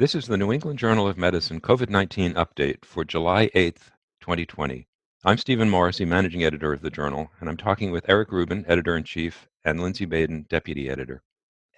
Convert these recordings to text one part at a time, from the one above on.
This is the New England Journal of Medicine COVID 19 update for July 8th, 2020. I'm Stephen Morrissey, managing editor of the journal, and I'm talking with Eric Rubin, editor in chief, and Lindsay Baden, deputy editor.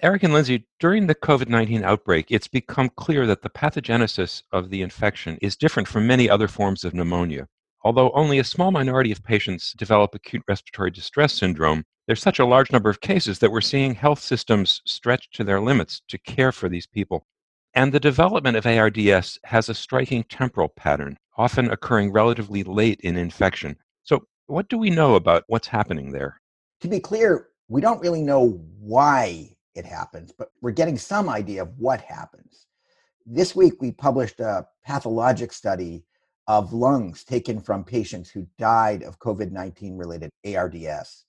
Eric and Lindsay, during the COVID 19 outbreak, it's become clear that the pathogenesis of the infection is different from many other forms of pneumonia. Although only a small minority of patients develop acute respiratory distress syndrome, there's such a large number of cases that we're seeing health systems stretch to their limits to care for these people. And the development of ARDS has a striking temporal pattern, often occurring relatively late in infection. So, what do we know about what's happening there? To be clear, we don't really know why it happens, but we're getting some idea of what happens. This week, we published a pathologic study of lungs taken from patients who died of COVID 19 related ARDS.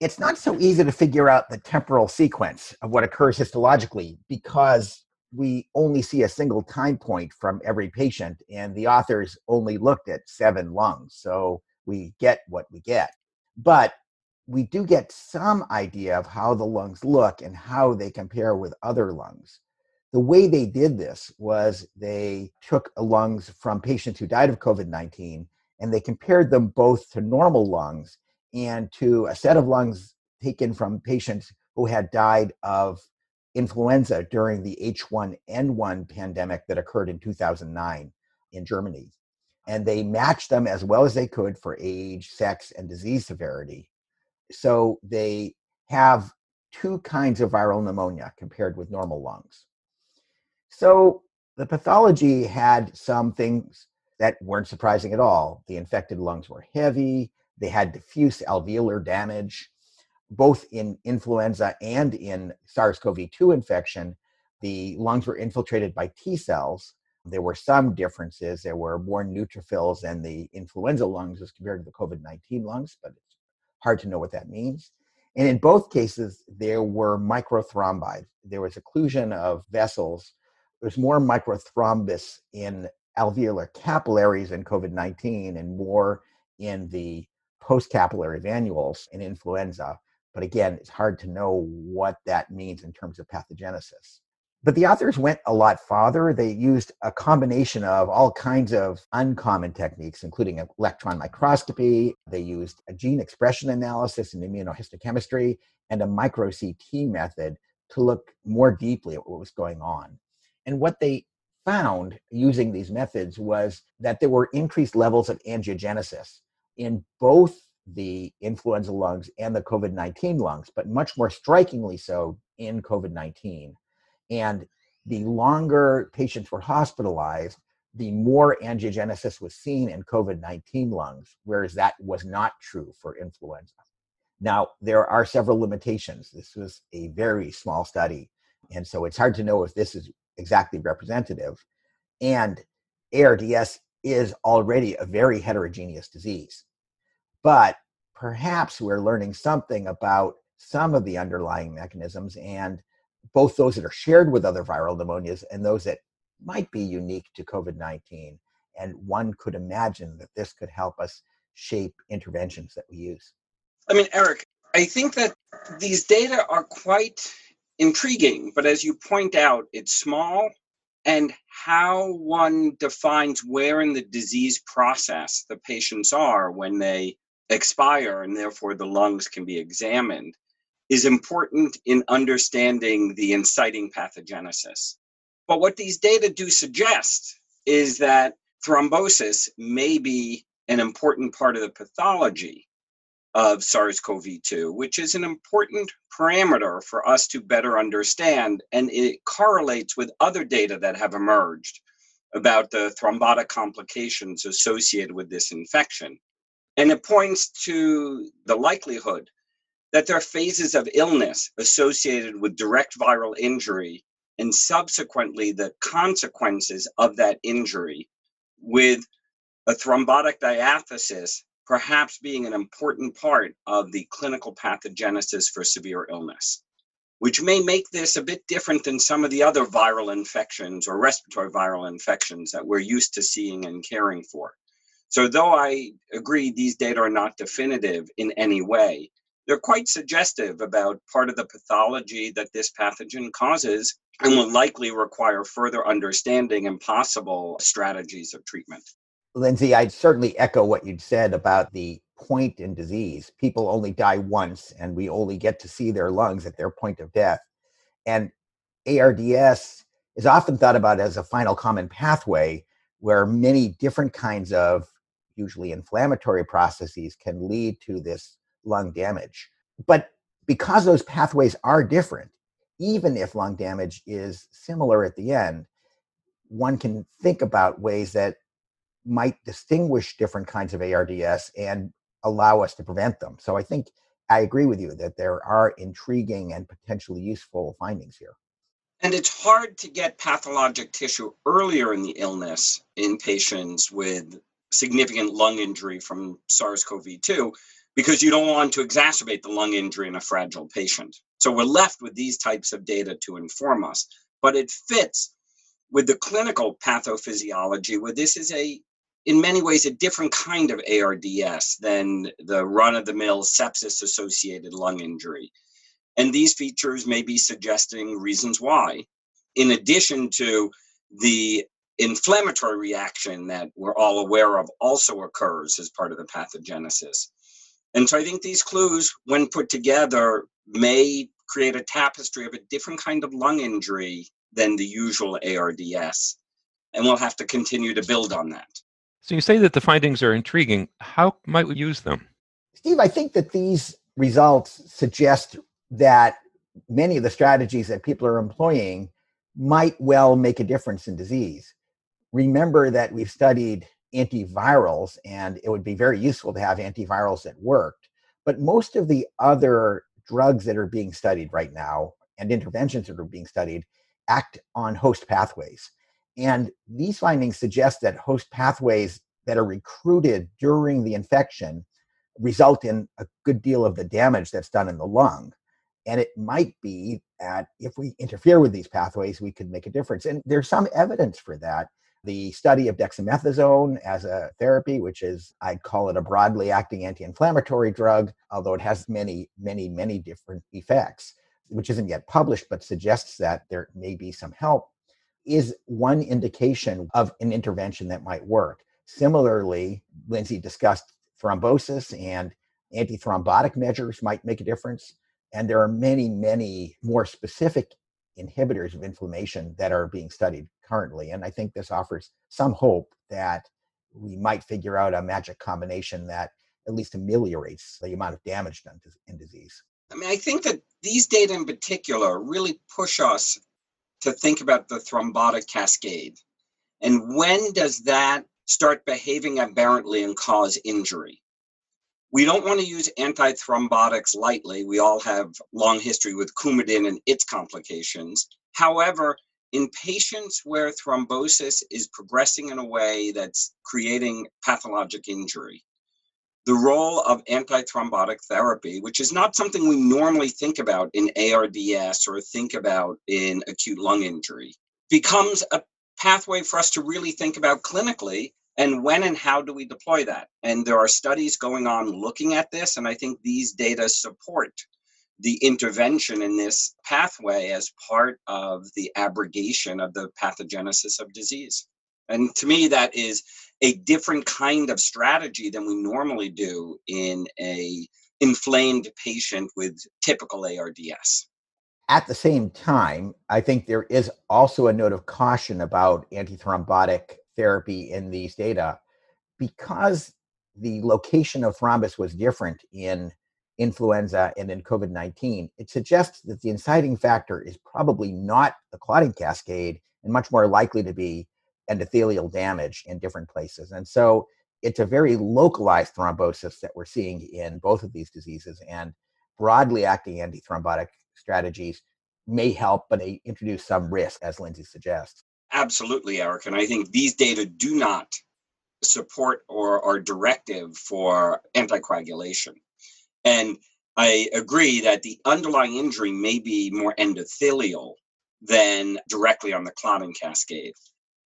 It's not so easy to figure out the temporal sequence of what occurs histologically because we only see a single time point from every patient, and the authors only looked at seven lungs. So we get what we get. But we do get some idea of how the lungs look and how they compare with other lungs. The way they did this was they took lungs from patients who died of COVID 19 and they compared them both to normal lungs and to a set of lungs taken from patients who had died of influenza during the H1N1 pandemic that occurred in 2009 in Germany. And they matched them as well as they could for age, sex, and disease severity. So they have two kinds of viral pneumonia compared with normal lungs. So the pathology had some things that weren't surprising at all. The infected lungs were heavy, they had diffuse alveolar damage, both in influenza and in SARS CoV 2 infection, the lungs were infiltrated by T cells. There were some differences. There were more neutrophils in the influenza lungs as compared to the COVID 19 lungs, but it's hard to know what that means. And in both cases, there were microthrombi. There was occlusion of vessels. There's more microthrombus in alveolar capillaries in COVID 19 and more in the postcapillary venules in influenza. But again, it's hard to know what that means in terms of pathogenesis. But the authors went a lot farther. They used a combination of all kinds of uncommon techniques, including electron microscopy. They used a gene expression analysis and immunohistochemistry and a micro CT method to look more deeply at what was going on. And what they found using these methods was that there were increased levels of angiogenesis in both the influenza lungs and the COVID 19 lungs, but much more strikingly so in COVID 19. And the longer patients were hospitalized, the more angiogenesis was seen in COVID 19 lungs, whereas that was not true for influenza. Now, there are several limitations. This was a very small study, and so it's hard to know if this is exactly representative. And ARDS is already a very heterogeneous disease. But perhaps we're learning something about some of the underlying mechanisms and both those that are shared with other viral pneumonias and those that might be unique to COVID 19. And one could imagine that this could help us shape interventions that we use. I mean, Eric, I think that these data are quite intriguing, but as you point out, it's small and how one defines where in the disease process the patients are when they expire and therefore the lungs can be examined is important in understanding the inciting pathogenesis. But what these data do suggest is that thrombosis may be an important part of the pathology of SARS CoV 2, which is an important parameter for us to better understand. And it correlates with other data that have emerged about the thrombotic complications associated with this infection. And it points to the likelihood that there are phases of illness associated with direct viral injury and subsequently the consequences of that injury, with a thrombotic diathesis perhaps being an important part of the clinical pathogenesis for severe illness, which may make this a bit different than some of the other viral infections or respiratory viral infections that we're used to seeing and caring for. So, though I agree these data are not definitive in any way, they're quite suggestive about part of the pathology that this pathogen causes and will likely require further understanding and possible strategies of treatment. Lindsay, I'd certainly echo what you'd said about the point in disease. People only die once, and we only get to see their lungs at their point of death. And ARDS is often thought about as a final common pathway where many different kinds of usually inflammatory processes can lead to this lung damage. But because those pathways are different, even if lung damage is similar at the end, one can think about ways that might distinguish different kinds of ARDS and allow us to prevent them. So I think I agree with you that there are intriguing and potentially useful findings here. And it's hard to get pathologic tissue earlier in the illness in patients with significant lung injury from SARS CoV 2 because you don't want to exacerbate the lung injury in a fragile patient. So we're left with these types of data to inform us. But it fits with the clinical pathophysiology where this is a in many ways a different kind of ARDS than the run of the mill sepsis associated lung injury. And these features may be suggesting reasons why, in addition to the inflammatory reaction that we're all aware of also occurs as part of the pathogenesis. And so I think these clues, when put together, may create a tapestry of a different kind of lung injury than the usual ARDS. And we'll have to continue to build on that. So you say that the findings are intriguing. How might we use them? Steve, I think that these results suggest that many of the strategies that people are employing might well make a difference in disease. Remember that we've studied antivirals, and it would be very useful to have antivirals that worked. But most of the other drugs that are being studied right now and interventions that are being studied act on host pathways. And these findings suggest that host pathways that are recruited during the infection result in a good deal of the damage that's done in the lung. And it might be that if we interfere with these pathways, we could make a difference. And there's some evidence for that. The study of dexamethasone as a therapy, which is, I'd call it a broadly acting anti inflammatory drug, although it has many, many, many different effects, which isn't yet published, but suggests that there may be some help is one indication of an intervention that might work. Similarly, Lindsay discussed thrombosis and antithrombotic measures might make a difference. And there are many, many more specific inhibitors of inflammation that are being studied currently. And I think this offers some hope that we might figure out a magic combination that at least ameliorates the amount of damage done in disease. I mean, I think that these data in particular really push us to think about the thrombotic cascade. And when does that start behaving aberrantly and cause injury? We don't want to use antithrombotics lightly. We all have long history with Coumadin and its complications. However, in patients where thrombosis is progressing in a way that's creating pathologic injury, the role of antithrombotic therapy, which is not something we normally think about in ARDS or think about in acute lung injury, becomes a pathway for us to really think about clinically and when and how do we deploy that. And there are studies going on looking at this, and I think these data support the intervention in this pathway as part of the abrogation of the pathogenesis of disease. And to me, that is a different kind of strategy than we normally do in a inflamed patient with typical ARDS. At the same time, I think there is also a note of caution about antithrombotic therapy in these data because the location of thrombus was different in influenza and then COVID 19. It suggests that the inciting factor is probably not the clotting cascade and much more likely to be endothelial damage in different places. And so it's a very localized thrombosis that we're seeing in both of these diseases. And broadly acting antithrombotic strategies may help, but they introduce some risk, as Lindsay suggests. Absolutely, Eric. And I think these data do not support or are directive for anticoagulation. And I agree that the underlying injury may be more endothelial than directly on the clotting cascade.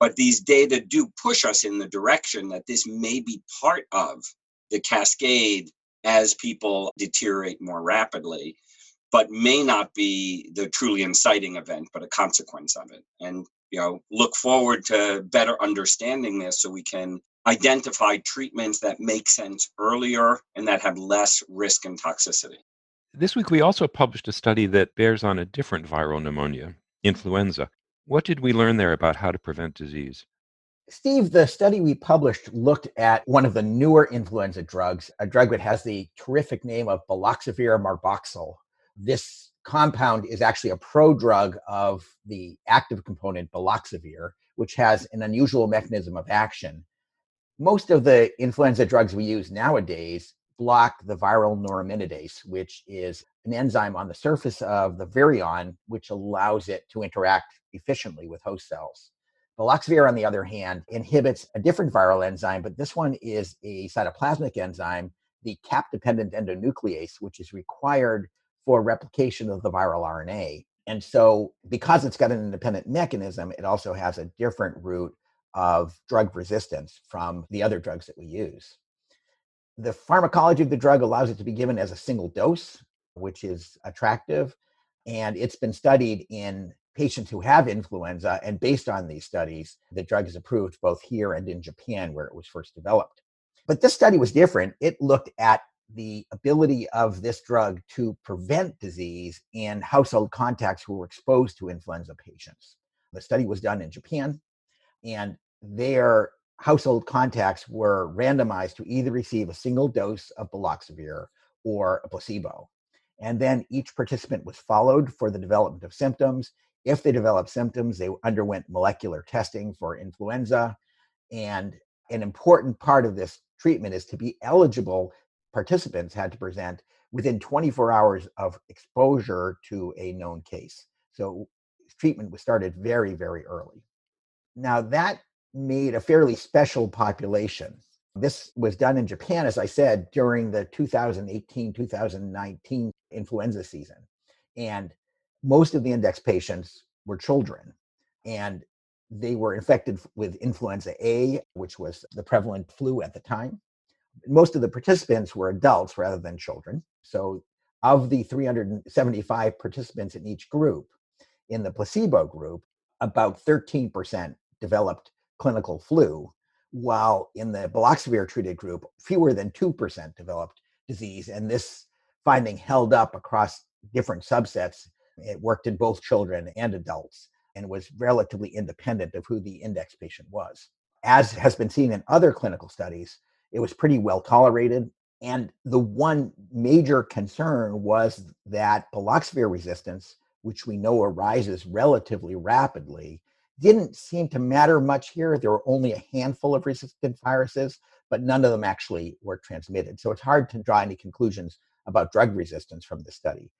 But these data do push us in the direction that this may be part of the cascade as people deteriorate more rapidly, but may not be the truly inciting event, but a consequence of it. And you know, look forward to better understanding this so we can identify treatments that make sense earlier and that have less risk and toxicity. This week, we also published a study that bears on a different viral pneumonia, influenza. What did we learn there about how to prevent disease? Steve, the study we published looked at one of the newer influenza drugs, a drug that has the terrific name of baloxavir marboxil. This compound is actually a prodrug of the active component baloxavir, which has an unusual mechanism of action. Most of the influenza drugs we use nowadays block the viral neuraminidase, which is an enzyme on the surface of the virion, which allows it to interact efficiently with host cells. Baloxavir, on the other hand, inhibits a different viral enzyme, but this one is a cytoplasmic enzyme, the cap dependent endonuclease, which is required for replication of the viral RNA. And so, because it's got an independent mechanism, it also has a different route of drug resistance from the other drugs that we use. The pharmacology of the drug allows it to be given as a single dose, which is attractive. And it's been studied in patients who have influenza. And based on these studies, the drug is approved both here and in Japan, where it was first developed. But this study was different. It looked at the ability of this drug to prevent disease in household contacts who were exposed to influenza patients. The study was done in Japan, and their household contacts were randomized to either receive a single dose of baloxavir or a placebo. And then each participant was followed for the development of symptoms. If they developed symptoms, they underwent molecular testing for influenza. And an important part of this treatment is to be eligible participants had to present within 24 hours of exposure to a known case. So treatment was started very, very early. Now, that made a fairly special population. This was done in Japan, as I said, during the 2018 2019 influenza season. And most of the index patients were children. And they were infected with influenza A, which was the prevalent flu at the time most of the participants were adults rather than children. So, of the 375 participants in each group, in the placebo group, about 13% developed clinical flu, while in the baloxavir treated group, fewer than 2% developed disease. And this finding held up across different subsets. It worked in both children and adults and was relatively independent of who the index patient was. As has been seen in other clinical studies, it was pretty well tolerated. And the one major concern was that baloxavir resistance, which we know arises relatively rapidly, didn't seem to matter much here. There were only a handful of resistant viruses, but none of them actually were transmitted. So it's hard to draw any conclusions about drug resistance from the study.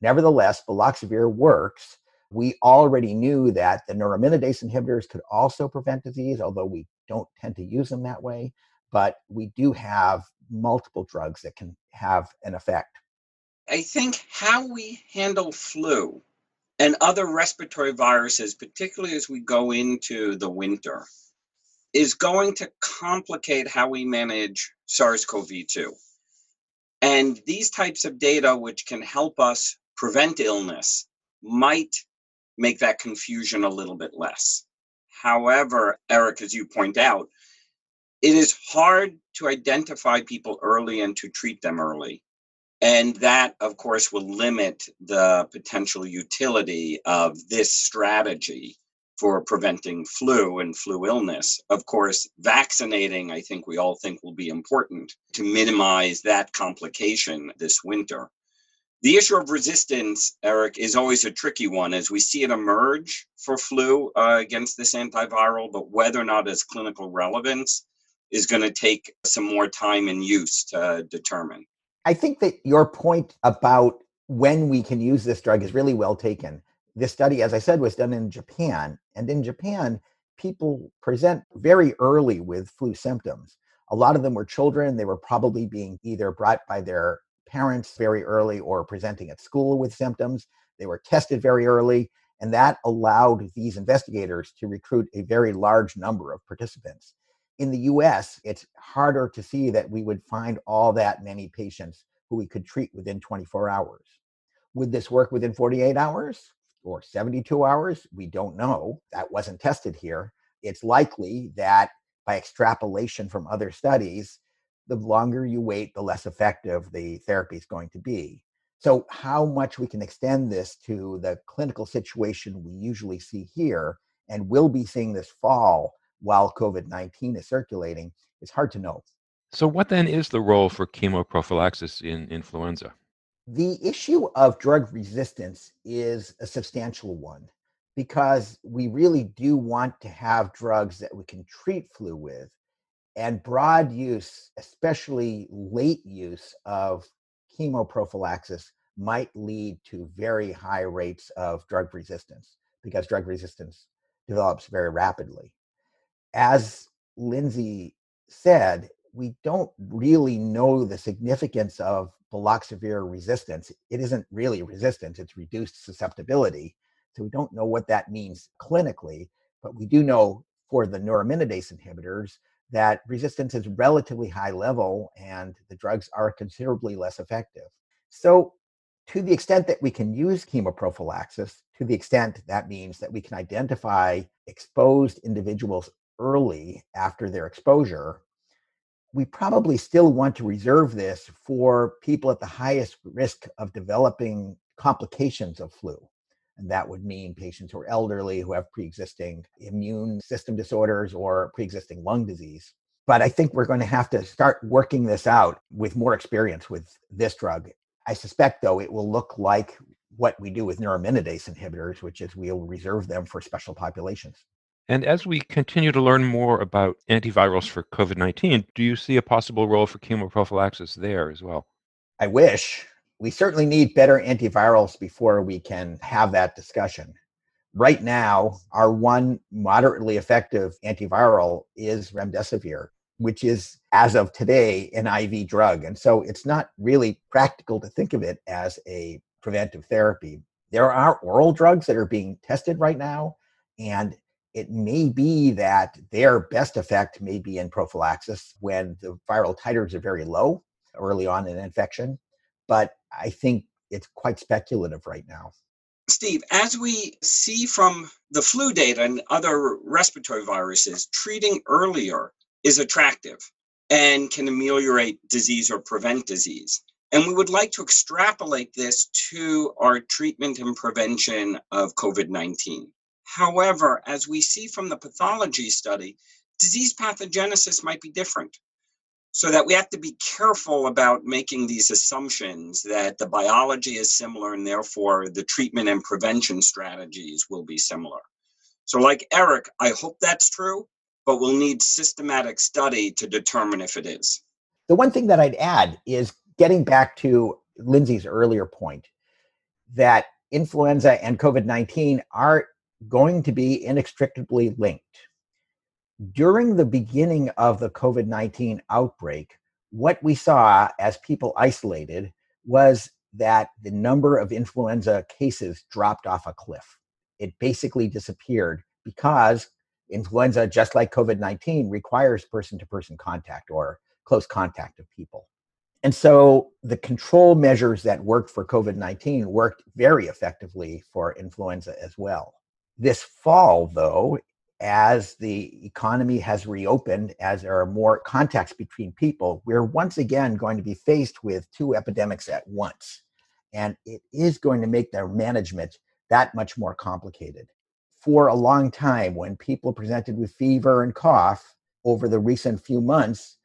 Nevertheless, baloxavir works. We already knew that the neuraminidase inhibitors could also prevent disease, although we don't tend to use them that way but we do have multiple drugs that can have an effect. I think how we handle flu and other respiratory viruses, particularly as we go into the winter, is going to complicate how we manage SARS CoV 2. And these types of data, which can help us prevent illness, might make that confusion a little bit less. However, Eric, as you point out, it is hard to identify people early and to treat them early. And that, of course, will limit the potential utility of this strategy for preventing flu and flu illness. Of course, vaccinating, I think we all think will be important to minimize that complication this winter. The issue of resistance, Eric, is always a tricky one as we see it emerge for flu uh, against this antiviral, but whether or not it's clinical relevance is going to take some more time and use to determine. I think that your point about when we can use this drug is really well taken. This study, as I said, was done in Japan. And in Japan, people present very early with flu symptoms. A lot of them were children. They were probably being either brought by their parents very early or presenting at school with symptoms. They were tested very early. And that allowed these investigators to recruit a very large number of participants. In the US, it's harder to see that we would find all that many patients who we could treat within 24 hours. Would this work within 48 hours or 72 hours? We don't know. That wasn't tested here. It's likely that by extrapolation from other studies, the longer you wait, the less effective the therapy is going to be. So, how much we can extend this to the clinical situation we usually see here and will be seeing this fall while COVID 19 is circulating is hard to know. So, what then is the role for chemoprophylaxis in influenza? The issue of drug resistance is a substantial one because we really do want to have drugs that we can treat flu with. And broad use, especially late use of chemoprophylaxis, might lead to very high rates of drug resistance because drug resistance develops very rapidly. As Lindsay said, we don't really know the significance of baloxavir resistance. It isn't really resistance, it's reduced susceptibility. So we don't know what that means clinically, but we do know for the neuraminidase inhibitors that resistance is relatively high level and the drugs are considerably less effective. So to the extent that we can use chemoprophylaxis, to the extent that means that we can identify exposed individuals early after their exposure, we probably still want to reserve this for people at the highest risk of developing complications of flu. And that would mean patients who are elderly, who have pre existing immune system disorders or pre existing lung disease. But I think we're going to have to start working this out with more experience with this drug I suspect, though, it will look like what we do with neuraminidase inhibitors, which is we'll reserve them for special populations. And as we continue to learn more about antivirals for COVID 19, do you see a possible role for chemoprophylaxis there as well? I wish. We certainly need better antivirals before we can have that discussion. Right now, our one moderately effective antiviral is remdesivir which is, as of today, an IV drug. And so it's not really practical to think of it as a preventive therapy. There are oral drugs that are being tested right now, and it may be that their best effect may be in prophylaxis when the viral titers are very low early on in infection. But I think it's quite speculative right now. Steve, as we see from the flu data and other respiratory viruses, treating earlier is attractive and can ameliorate disease or prevent disease. And we would like to extrapolate this to our treatment and prevention of COVID 19. However, as we see from the pathology study, disease pathogenesis might be different. So that we have to be careful about making these assumptions that the biology is similar and therefore the treatment and prevention strategies will be similar. So, like Eric, I hope that's true but we'll need systematic study to determine if it is. The one thing that I'd add is getting back to Lindsay's earlier point that influenza and COVID 19 are going to be inextricably linked. During the beginning of the COVID 19 outbreak, what we saw as people isolated was that the number of influenza cases dropped off a cliff. It basically disappeared because influenza, just like COVID 19, requires person to person contact or close contact of people. And so the control measures that worked for COVID 19 worked very effectively for influenza as well. This fall, though, as the economy has reopened, as there are more contacts between people, we're once again going to be faced with two epidemics at once. And it is going to make their management that much more complicated for a long time when people presented with fever and cough over the recent few months,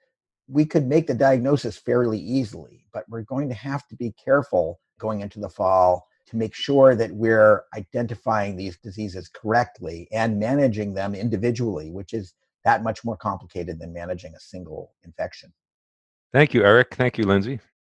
we could make the diagnosis fairly easily, but we're going to have to be careful going into the fall to make sure that we're identifying these diseases correctly and managing them individually, which is that much more complicated than managing a single infection. Thank you, Eric. Thank you, Lindsay.